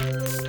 Música